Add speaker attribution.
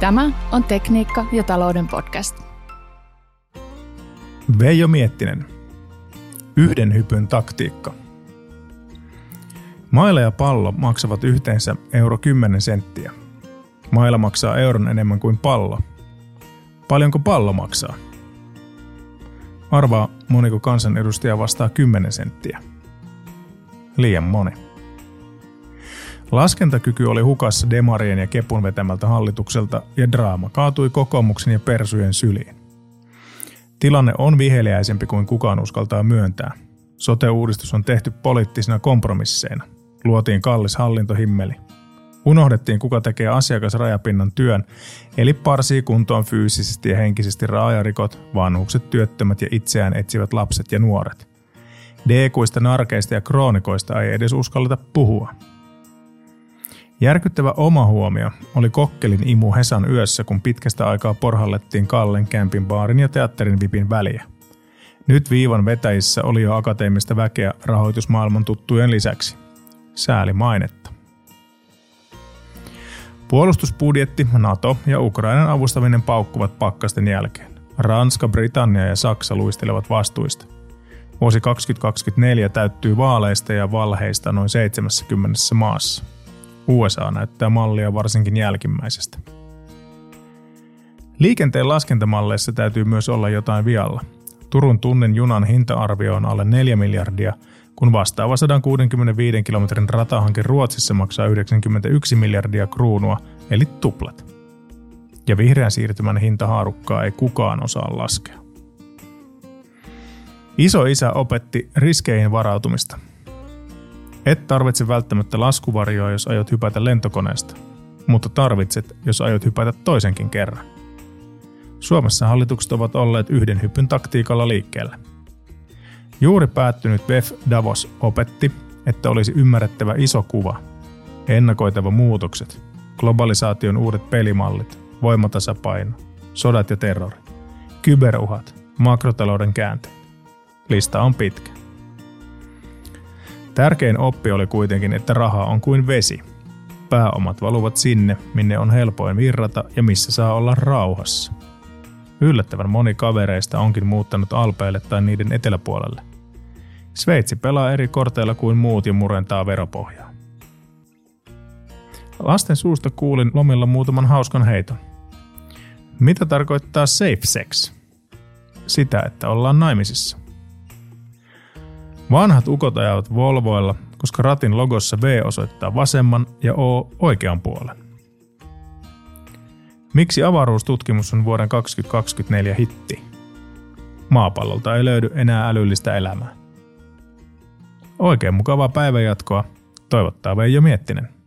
Speaker 1: Tämä on Tekniikka ja talouden podcast.
Speaker 2: Veijo Miettinen. Yhden hypyn taktiikka. Maila ja pallo maksavat yhteensä euro 10 senttiä. Maila maksaa euron enemmän kuin pallo. Paljonko pallo maksaa? Arvaa, moniko kansanedustaja vastaa 10 senttiä. Liian moni. Laskentakyky oli hukassa Demarien ja Kepun vetämältä hallitukselta ja draama kaatui kokoomuksen ja persujen syliin. Tilanne on viheliäisempi kuin kukaan uskaltaa myöntää. Sote-uudistus on tehty poliittisina kompromisseina. Luotiin kallis hallintohimmeli. Unohdettiin, kuka tekee asiakasrajapinnan työn, eli parsii kuntoon fyysisesti ja henkisesti raajarikot, vanhukset, työttömät ja itseään etsivät lapset ja nuoret. Deekuista, narkeista ja kroonikoista ei edes uskalleta puhua. Järkyttävä oma huomio oli kokkelin imu Hesan yössä, kun pitkästä aikaa porhallettiin Kallen kämpin baarin ja teatterin vipin väliä. Nyt viivan vetäjissä oli jo akateemista väkeä rahoitusmaailman tuttujen lisäksi. Sääli mainetta. Puolustusbudjetti, NATO ja Ukrainan avustaminen paukkuvat pakkasten jälkeen. Ranska, Britannia ja Saksa luistelevat vastuista. Vuosi 2024 täyttyy vaaleista ja valheista noin 70 maassa. USA näyttää mallia varsinkin jälkimmäisestä. Liikenteen laskentamalleissa täytyy myös olla jotain vialla. Turun tunnin junan hinta-arvio on alle 4 miljardia, kun vastaava 165 kilometrin ratahanke Ruotsissa maksaa 91 miljardia kruunua, eli tuplat. Ja vihreän siirtymän hintahaarukkaa ei kukaan osaa laskea. Iso isä opetti riskeihin varautumista – et tarvitse välttämättä laskuvarjoa, jos aiot hypätä lentokoneesta, mutta tarvitset, jos aiot hypätä toisenkin kerran. Suomessa hallitukset ovat olleet yhden hypyn taktiikalla liikkeellä. Juuri päättynyt VEF Davos opetti, että olisi ymmärrettävä iso kuva, ennakoitava muutokset, globalisaation uudet pelimallit, voimatasapaino, sodat ja terrori, kyberuhat, makrotalouden käänteet. Lista on pitkä. Tärkein oppi oli kuitenkin, että raha on kuin vesi. Pääomat valuvat sinne, minne on helpoin virrata ja missä saa olla rauhassa. Yllättävän moni kavereista onkin muuttanut Alpeille tai niiden eteläpuolelle. Sveitsi pelaa eri korteilla kuin muut ja murentaa veropohjaa. Lasten suusta kuulin lomilla muutaman hauskan heiton. Mitä tarkoittaa safe sex? Sitä, että ollaan naimisissa. Vanhat ukot ajavat Volvoilla, koska ratin logossa V osoittaa vasemman ja O oikean puolen. Miksi avaruustutkimus on vuoden 2024 hitti? Maapallolta ei löydy enää älyllistä elämää. Oikein mukavaa päivänjatkoa, toivottaa Veijo Miettinen.